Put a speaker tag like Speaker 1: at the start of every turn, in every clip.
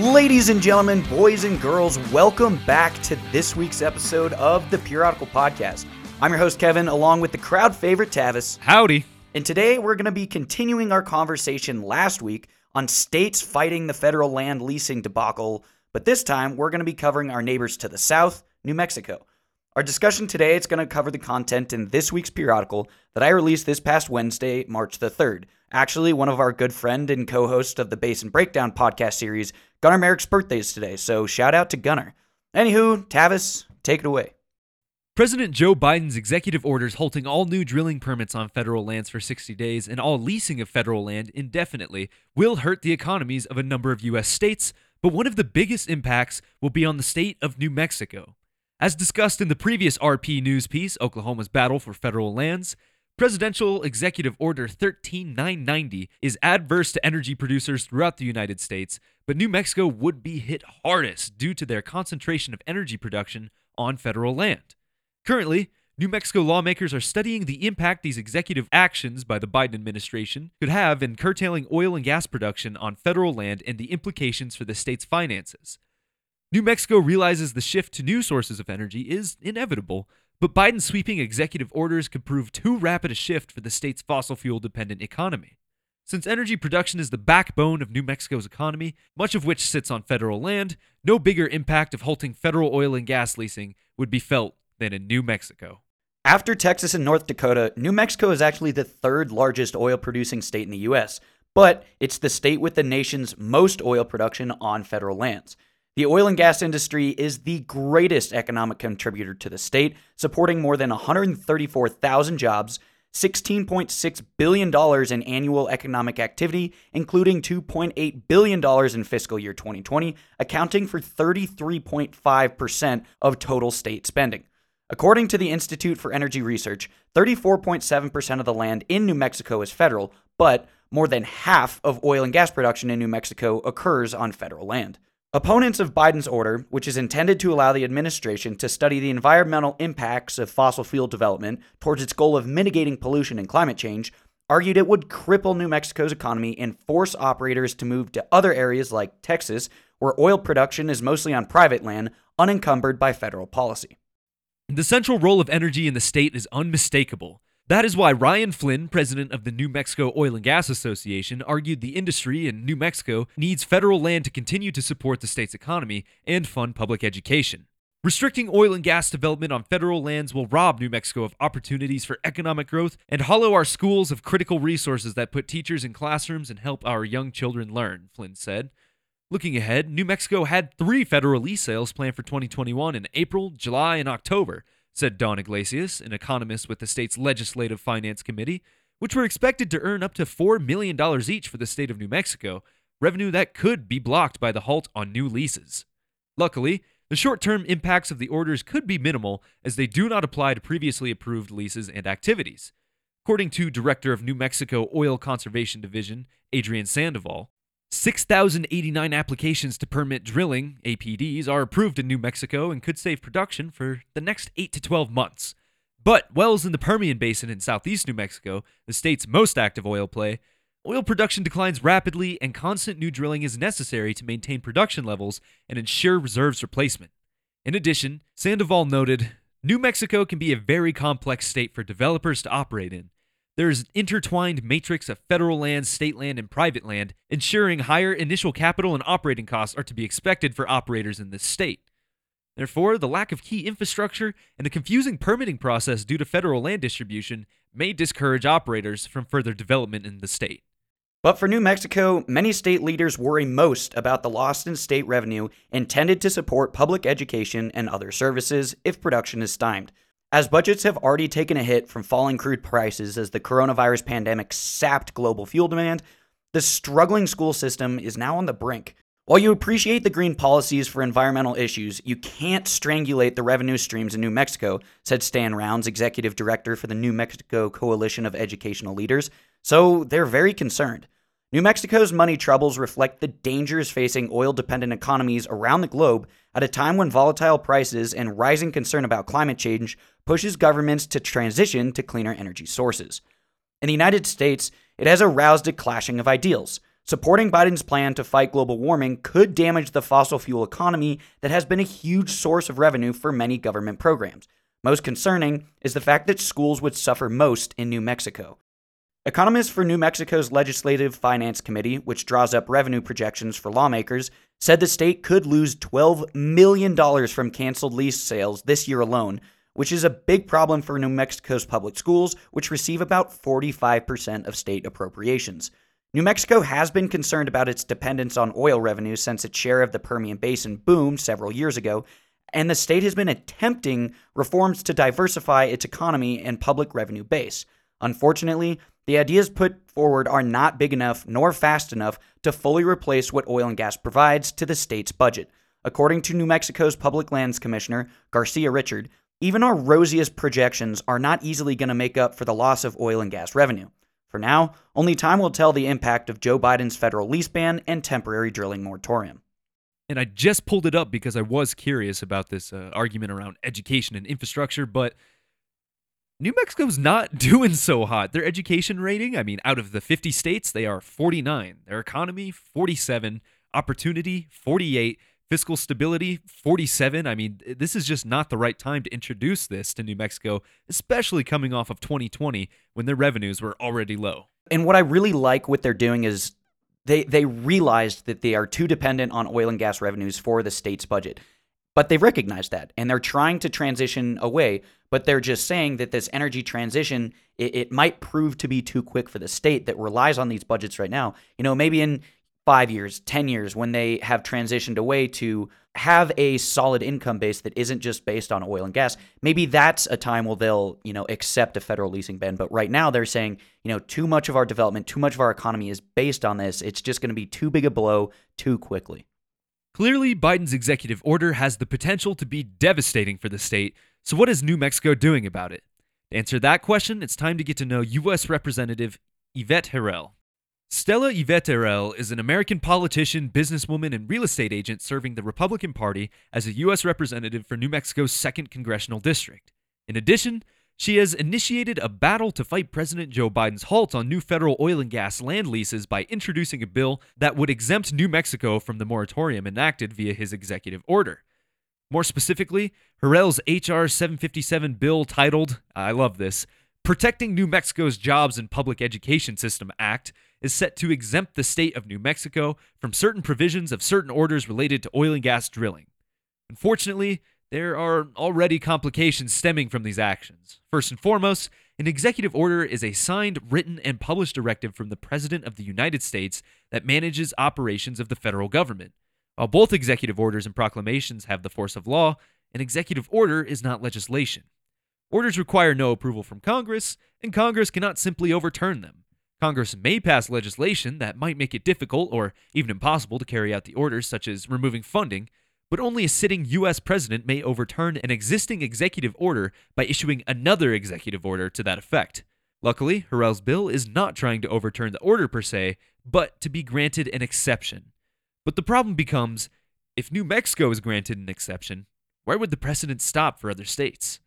Speaker 1: Ladies and gentlemen, boys and girls, welcome back to this week's episode of the Periodical Podcast. I'm your host, Kevin, along with the crowd favorite, Tavis.
Speaker 2: Howdy.
Speaker 1: And today we're going to be continuing our conversation last week on states fighting the federal land leasing debacle, but this time we're going to be covering our neighbors to the south, New Mexico. Our discussion today is going to cover the content in this week's periodical that I released this past Wednesday, March the 3rd. Actually, one of our good friend and co-host of the Basin Breakdown podcast series, Gunnar Merrick's birthday is today, so shout out to Gunnar. Anywho, Tavis, take it away.
Speaker 2: President Joe Biden's executive orders halting all new drilling permits on federal lands for 60 days and all leasing of federal land indefinitely will hurt the economies of a number of U.S. states, but one of the biggest impacts will be on the state of New Mexico. As discussed in the previous RP News piece, Oklahoma's battle for federal lands, Presidential Executive Order 13990 is adverse to energy producers throughout the United States, but New Mexico would be hit hardest due to their concentration of energy production on federal land. Currently, New Mexico lawmakers are studying the impact these executive actions by the Biden administration could have in curtailing oil and gas production on federal land and the implications for the state's finances. New Mexico realizes the shift to new sources of energy is inevitable, but Biden's sweeping executive orders could prove too rapid a shift for the state's fossil fuel dependent economy. Since energy production is the backbone of New Mexico's economy, much of which sits on federal land, no bigger impact of halting federal oil and gas leasing would be felt than in New Mexico.
Speaker 1: After Texas and North Dakota, New Mexico is actually the third largest oil producing state in the U.S., but it's the state with the nation's most oil production on federal lands. The oil and gas industry is the greatest economic contributor to the state, supporting more than 134,000 jobs, $16.6 billion in annual economic activity, including $2.8 billion in fiscal year 2020, accounting for 33.5% of total state spending. According to the Institute for Energy Research, 34.7% of the land in New Mexico is federal, but more than half of oil and gas production in New Mexico occurs on federal land. Opponents of Biden's order, which is intended to allow the administration to study the environmental impacts of fossil fuel development towards its goal of mitigating pollution and climate change, argued it would cripple New Mexico's economy and force operators to move to other areas like Texas, where oil production is mostly on private land, unencumbered by federal policy.
Speaker 2: The central role of energy in the state is unmistakable. That is why Ryan Flynn, president of the New Mexico Oil and Gas Association, argued the industry in New Mexico needs federal land to continue to support the state's economy and fund public education. Restricting oil and gas development on federal lands will rob New Mexico of opportunities for economic growth and hollow our schools of critical resources that put teachers in classrooms and help our young children learn, Flynn said. Looking ahead, New Mexico had three federal lease sales planned for 2021 in April, July, and October said Dawn Iglesias, an economist with the state's Legislative Finance Committee, which were expected to earn up to $4 million each for the state of New Mexico, revenue that could be blocked by the halt on new leases. Luckily, the short term impacts of the orders could be minimal as they do not apply to previously approved leases and activities. According to Director of New Mexico Oil Conservation Division, Adrienne Sandoval, 6,089 applications to permit drilling, APDs, are approved in New Mexico and could save production for the next 8 to 12 months. But wells in the Permian Basin in southeast New Mexico, the state's most active oil play, oil production declines rapidly and constant new drilling is necessary to maintain production levels and ensure reserves replacement. In addition, Sandoval noted New Mexico can be a very complex state for developers to operate in there's an intertwined matrix of federal land, state land, and private land, ensuring higher initial capital and operating costs are to be expected for operators in this state. Therefore, the lack of key infrastructure and the confusing permitting process due to federal land distribution may discourage operators from further development in the state.
Speaker 1: But for New Mexico, many state leaders worry most about the loss in state revenue intended to support public education and other services if production is stymied. As budgets have already taken a hit from falling crude prices as the coronavirus pandemic sapped global fuel demand, the struggling school system is now on the brink. While you appreciate the green policies for environmental issues, you can't strangulate the revenue streams in New Mexico, said Stan Rounds, executive director for the New Mexico Coalition of Educational Leaders. So they're very concerned. New Mexico's money troubles reflect the dangers facing oil dependent economies around the globe at a time when volatile prices and rising concern about climate change pushes governments to transition to cleaner energy sources. In the United States, it has aroused a clashing of ideals. Supporting Biden's plan to fight global warming could damage the fossil fuel economy that has been a huge source of revenue for many government programs. Most concerning is the fact that schools would suffer most in New Mexico. Economists for New Mexico's Legislative Finance Committee, which draws up revenue projections for lawmakers, said the state could lose $12 million from canceled lease sales this year alone, which is a big problem for New Mexico's public schools, which receive about 45% of state appropriations. New Mexico has been concerned about its dependence on oil revenue since its share of the Permian Basin boomed several years ago, and the state has been attempting reforms to diversify its economy and public revenue base. Unfortunately, the ideas put forward are not big enough nor fast enough to fully replace what oil and gas provides to the state's budget. According to New Mexico's Public Lands Commissioner, Garcia Richard, even our rosiest projections are not easily going to make up for the loss of oil and gas revenue. For now, only time will tell the impact of Joe Biden's federal lease ban and temporary drilling moratorium.
Speaker 2: And I just pulled it up because I was curious about this uh, argument around education and infrastructure, but New Mexico's not doing so hot. Their education rating, I mean, out of the 50 states, they are 49. Their economy, 47. Opportunity, 48 fiscal stability 47 i mean this is just not the right time to introduce this to new mexico especially coming off of 2020 when their revenues were already low
Speaker 1: and what i really like what they're doing is they they realized that they are too dependent on oil and gas revenues for the state's budget but they recognize that and they're trying to transition away but they're just saying that this energy transition it, it might prove to be too quick for the state that relies on these budgets right now you know maybe in five years, 10 years, when they have transitioned away to have a solid income base that isn't just based on oil and gas, maybe that's a time where they'll, you know, accept a federal leasing ban. But right now they're saying, you know, too much of our development, too much of our economy is based on this. It's just going to be too big a blow too quickly.
Speaker 2: Clearly, Biden's executive order has the potential to be devastating for the state. So, what is New Mexico doing about it? To answer that question, it's time to get to know U.S. Representative Yvette Herrell. Stella Yvette Herrell is an American politician, businesswoman, and real estate agent serving the Republican Party as a U.S. representative for New Mexico's 2nd Congressional District. In addition, she has initiated a battle to fight President Joe Biden's halt on new federal oil and gas land leases by introducing a bill that would exempt New Mexico from the moratorium enacted via his executive order. More specifically, Herrell's H.R. 757 bill titled, I love this, Protecting New Mexico's Jobs and Public Education System Act is set to exempt the state of New Mexico from certain provisions of certain orders related to oil and gas drilling. Unfortunately, there are already complications stemming from these actions. First and foremost, an executive order is a signed, written, and published directive from the President of the United States that manages operations of the federal government. While both executive orders and proclamations have the force of law, an executive order is not legislation. Orders require no approval from Congress, and Congress cannot simply overturn them. Congress may pass legislation that might make it difficult or even impossible to carry out the orders, such as removing funding, but only a sitting U.S. president may overturn an existing executive order by issuing another executive order to that effect. Luckily, Herrell's bill is not trying to overturn the order per se, but to be granted an exception. But the problem becomes if New Mexico is granted an exception, where would the precedent stop for other states?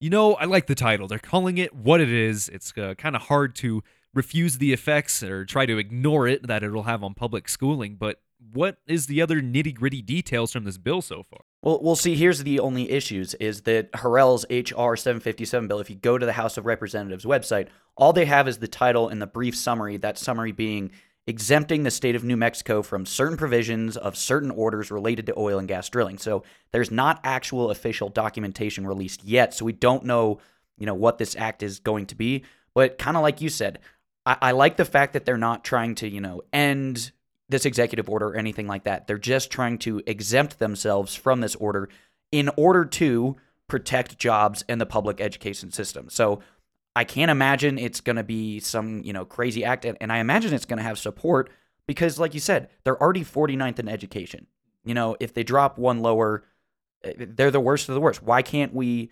Speaker 2: You know, I like the title. They're calling it what it is. It's uh, kind of hard to refuse the effects or try to ignore it that it'll have on public schooling, but what is the other nitty gritty details from this bill so far?
Speaker 1: Well, we'll see. Here's the only issues: is that Herrell's HR 757 bill. If you go to the House of Representatives website, all they have is the title and the brief summary. That summary being exempting the state of New Mexico from certain provisions of certain orders related to oil and gas drilling. So there's not actual official documentation released yet, so we don't know, you know, what this act is going to be. But kind of like you said, I, I like the fact that they're not trying to, you know, end this executive order or anything like that. They're just trying to exempt themselves from this order in order to protect jobs and the public education system. So I can't imagine it's going to be some, you know, crazy act. And I imagine it's going to have support because, like you said, they're already 49th in education. You know, if they drop one lower, eh, they're the worst of the worst. Why can't we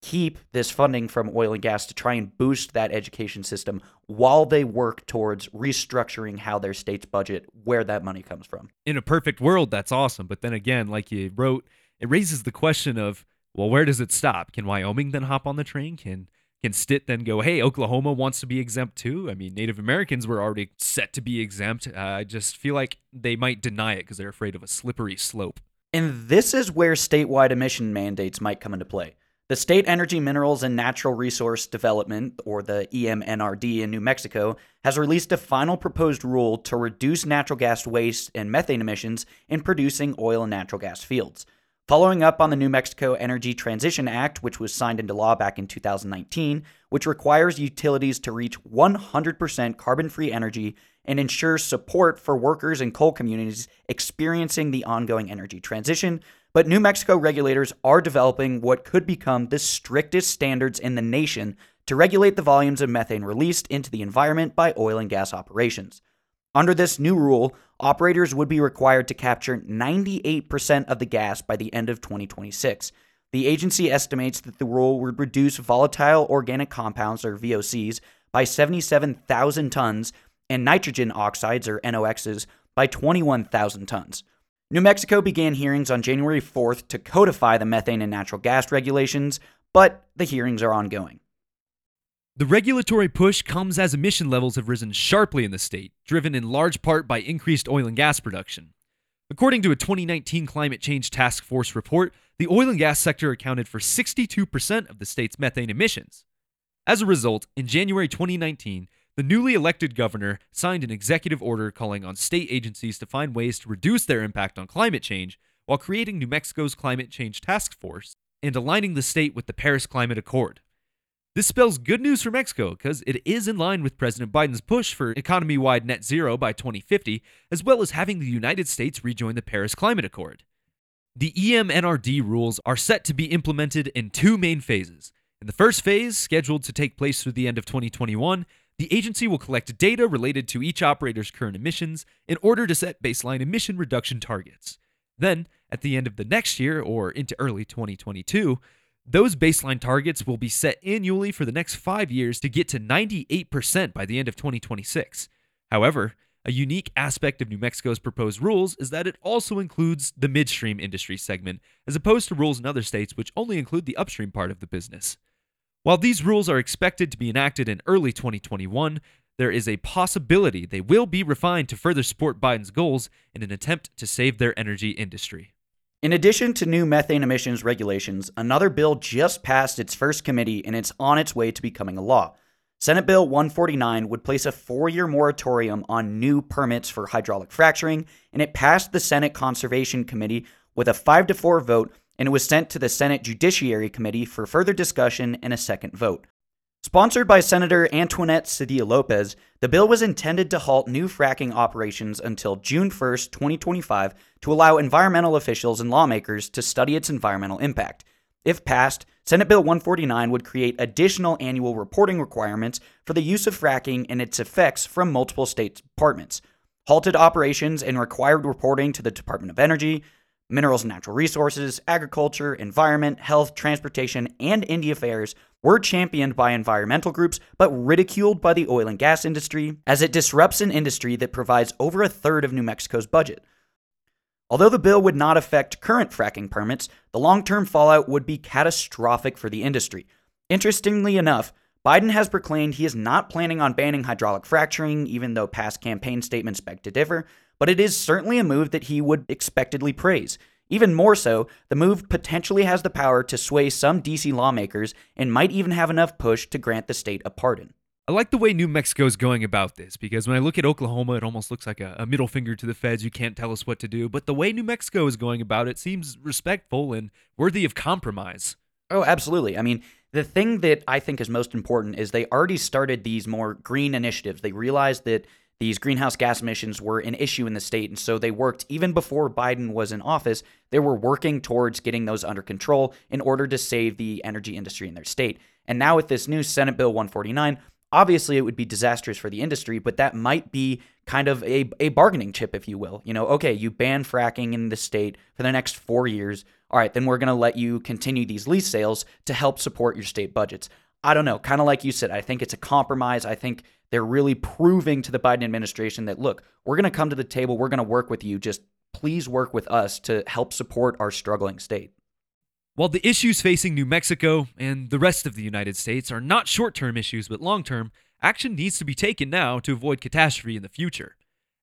Speaker 1: keep this funding from oil and gas to try and boost that education system while they work towards restructuring how their state's budget, where that money comes from?
Speaker 2: In a perfect world, that's awesome. But then again, like you wrote, it raises the question of, well, where does it stop? Can Wyoming then hop on the train? Can Can Stitt then go, hey, Oklahoma wants to be exempt too? I mean, Native Americans were already set to be exempt. Uh, I just feel like they might deny it because they're afraid of a slippery slope.
Speaker 1: And this is where statewide emission mandates might come into play. The State Energy Minerals and Natural Resource Development, or the EMNRD in New Mexico, has released a final proposed rule to reduce natural gas waste and methane emissions in producing oil and natural gas fields. Following up on the New Mexico Energy Transition Act, which was signed into law back in 2019, which requires utilities to reach 100% carbon free energy and ensures support for workers in coal communities experiencing the ongoing energy transition, but New Mexico regulators are developing what could become the strictest standards in the nation to regulate the volumes of methane released into the environment by oil and gas operations. Under this new rule, operators would be required to capture 98% of the gas by the end of 2026. The agency estimates that the rule would reduce volatile organic compounds, or VOCs, by 77,000 tons and nitrogen oxides, or NOxs, by 21,000 tons. New Mexico began hearings on January 4th to codify the methane and natural gas regulations, but the hearings are ongoing.
Speaker 2: The regulatory push comes as emission levels have risen sharply in the state, driven in large part by increased oil and gas production. According to a 2019 Climate Change Task Force report, the oil and gas sector accounted for 62% of the state's methane emissions. As a result, in January 2019, the newly elected governor signed an executive order calling on state agencies to find ways to reduce their impact on climate change while creating New Mexico's Climate Change Task Force and aligning the state with the Paris Climate Accord. This spells good news for Mexico because it is in line with President Biden's push for economy wide net zero by 2050, as well as having the United States rejoin the Paris Climate Accord. The EMNRD rules are set to be implemented in two main phases. In the first phase, scheduled to take place through the end of 2021, the agency will collect data related to each operator's current emissions in order to set baseline emission reduction targets. Then, at the end of the next year or into early 2022, those baseline targets will be set annually for the next five years to get to 98% by the end of 2026. However, a unique aspect of New Mexico's proposed rules is that it also includes the midstream industry segment, as opposed to rules in other states which only include the upstream part of the business. While these rules are expected to be enacted in early 2021, there is a possibility they will be refined to further support Biden's goals in an attempt to save their energy industry.
Speaker 1: In addition to new methane emissions regulations, another bill just passed its first committee and it's on its way to becoming a law. Senate Bill 149 would place a four year moratorium on new permits for hydraulic fracturing, and it passed the Senate Conservation Committee with a 5 to 4 vote and it was sent to the Senate Judiciary Committee for further discussion and a second vote. Sponsored by Senator Antoinette Sedillo Lopez, the bill was intended to halt new fracking operations until June 1, 2025, to allow environmental officials and lawmakers to study its environmental impact. If passed, Senate Bill 149 would create additional annual reporting requirements for the use of fracking and its effects from multiple state departments. Halted operations and required reporting to the Department of Energy, Minerals and Natural Resources, Agriculture, Environment, Health, Transportation, and Indian Affairs were championed by environmental groups but ridiculed by the oil and gas industry as it disrupts an industry that provides over a third of New Mexico's budget. Although the bill would not affect current fracking permits, the long term fallout would be catastrophic for the industry. Interestingly enough, Biden has proclaimed he is not planning on banning hydraulic fracturing, even though past campaign statements beg to differ, but it is certainly a move that he would expectedly praise. Even more so, the move potentially has the power to sway some DC lawmakers and might even have enough push to grant the state a pardon.
Speaker 2: I like the way New Mexico is going about this because when I look at Oklahoma, it almost looks like a, a, middle finger to the feds. You can't tell us what to do. But the way New Mexico is going about it seems respectful and worthy of compromise.
Speaker 1: Oh, absolutely. I mean, the thing that I think is most important is they already started these more green initiatives. They realized that these greenhouse gas emissions were an issue in the state. And so they worked, even before Biden was in office, they were working towards getting those under control in order to save the energy industry in their state. And now with this new Senate Bill 149, obviously it would be disastrous for the industry, but that might be kind of a, a bargaining chip, if you will. You know, okay, you ban fracking in the state for the next four years. All right, then we're going to let you continue these lease sales to help support your state budgets. I don't know, kind of like you said, I think it's a compromise. I think they're really proving to the Biden administration that, look, we're going to come to the table, we're going to work with you. Just please work with us to help support our struggling state.
Speaker 2: While the issues facing New Mexico and the rest of the United States are not short term issues but long term, action needs to be taken now to avoid catastrophe in the future.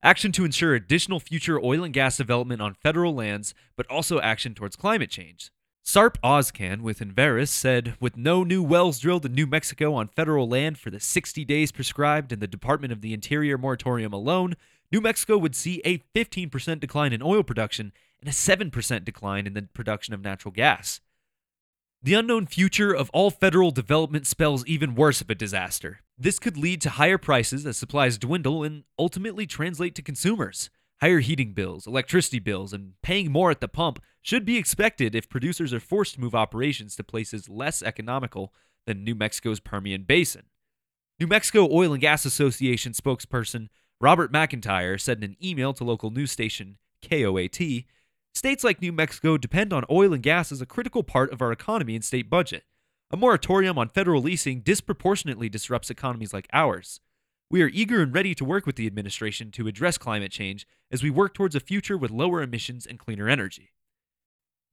Speaker 2: Action to ensure additional future oil and gas development on federal lands, but also action towards climate change. Sarp Ozcan with Enverus said, with no new wells drilled in New Mexico on federal land for the 60 days prescribed in the Department of the Interior moratorium alone, New Mexico would see a 15% decline in oil production and a 7% decline in the production of natural gas. The unknown future of all federal development spells even worse of a disaster. This could lead to higher prices as supplies dwindle and ultimately translate to consumers. Higher heating bills, electricity bills, and paying more at the pump should be expected if producers are forced to move operations to places less economical than New Mexico's Permian Basin. New Mexico Oil and Gas Association spokesperson Robert McEntyre said in an email to local news station KOAT States like New Mexico depend on oil and gas as a critical part of our economy and state budget. A moratorium on federal leasing disproportionately disrupts economies like ours. We are eager and ready to work with the administration to address climate change as we work towards a future with lower emissions and cleaner energy.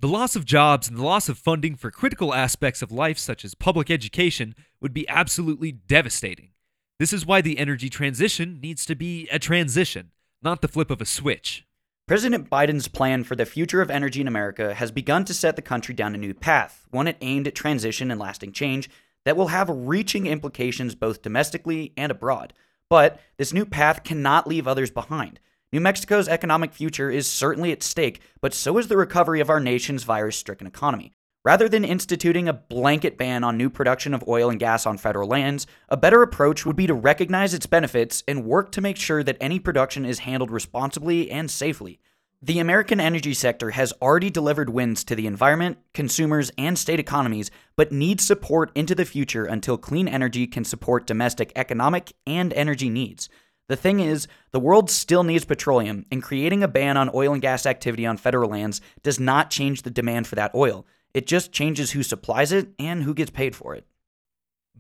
Speaker 2: The loss of jobs and the loss of funding for critical aspects of life, such as public education, would be absolutely devastating. This is why the energy transition needs to be a transition, not the flip of a switch.
Speaker 1: President Biden's plan for the future of energy in America has begun to set the country down a new path, one it aimed at transition and lasting change that will have reaching implications both domestically and abroad. But this new path cannot leave others behind. New Mexico's economic future is certainly at stake, but so is the recovery of our nation's virus stricken economy. Rather than instituting a blanket ban on new production of oil and gas on federal lands, a better approach would be to recognize its benefits and work to make sure that any production is handled responsibly and safely. The American energy sector has already delivered wins to the environment, consumers, and state economies, but needs support into the future until clean energy can support domestic economic and energy needs. The thing is, the world still needs petroleum, and creating a ban on oil and gas activity on federal lands does not change the demand for that oil. It just changes who supplies it and who gets paid for it.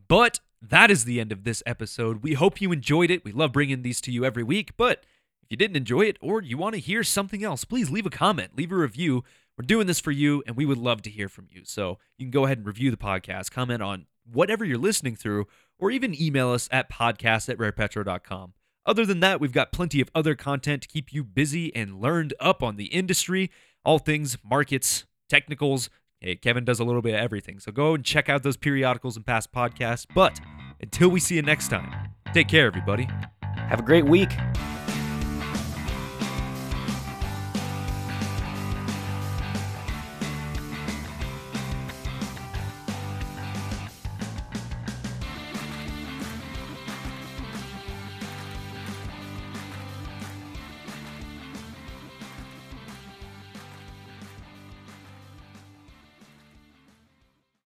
Speaker 2: But that is the end of this episode. We hope you enjoyed it. We love bringing these to you every week. But if you didn't enjoy it or you want to hear something else, please leave a comment, leave a review. We're doing this for you, and we would love to hear from you. So you can go ahead and review the podcast, comment on whatever you're listening through, or even email us at podcast at rarepetro.com. Other than that, we've got plenty of other content to keep you busy and learned up on the industry, all things markets, technicals, Hey, Kevin does a little bit of everything. So go and check out those periodicals and past podcasts. But until we see you next time, take care, everybody.
Speaker 1: Have a great week.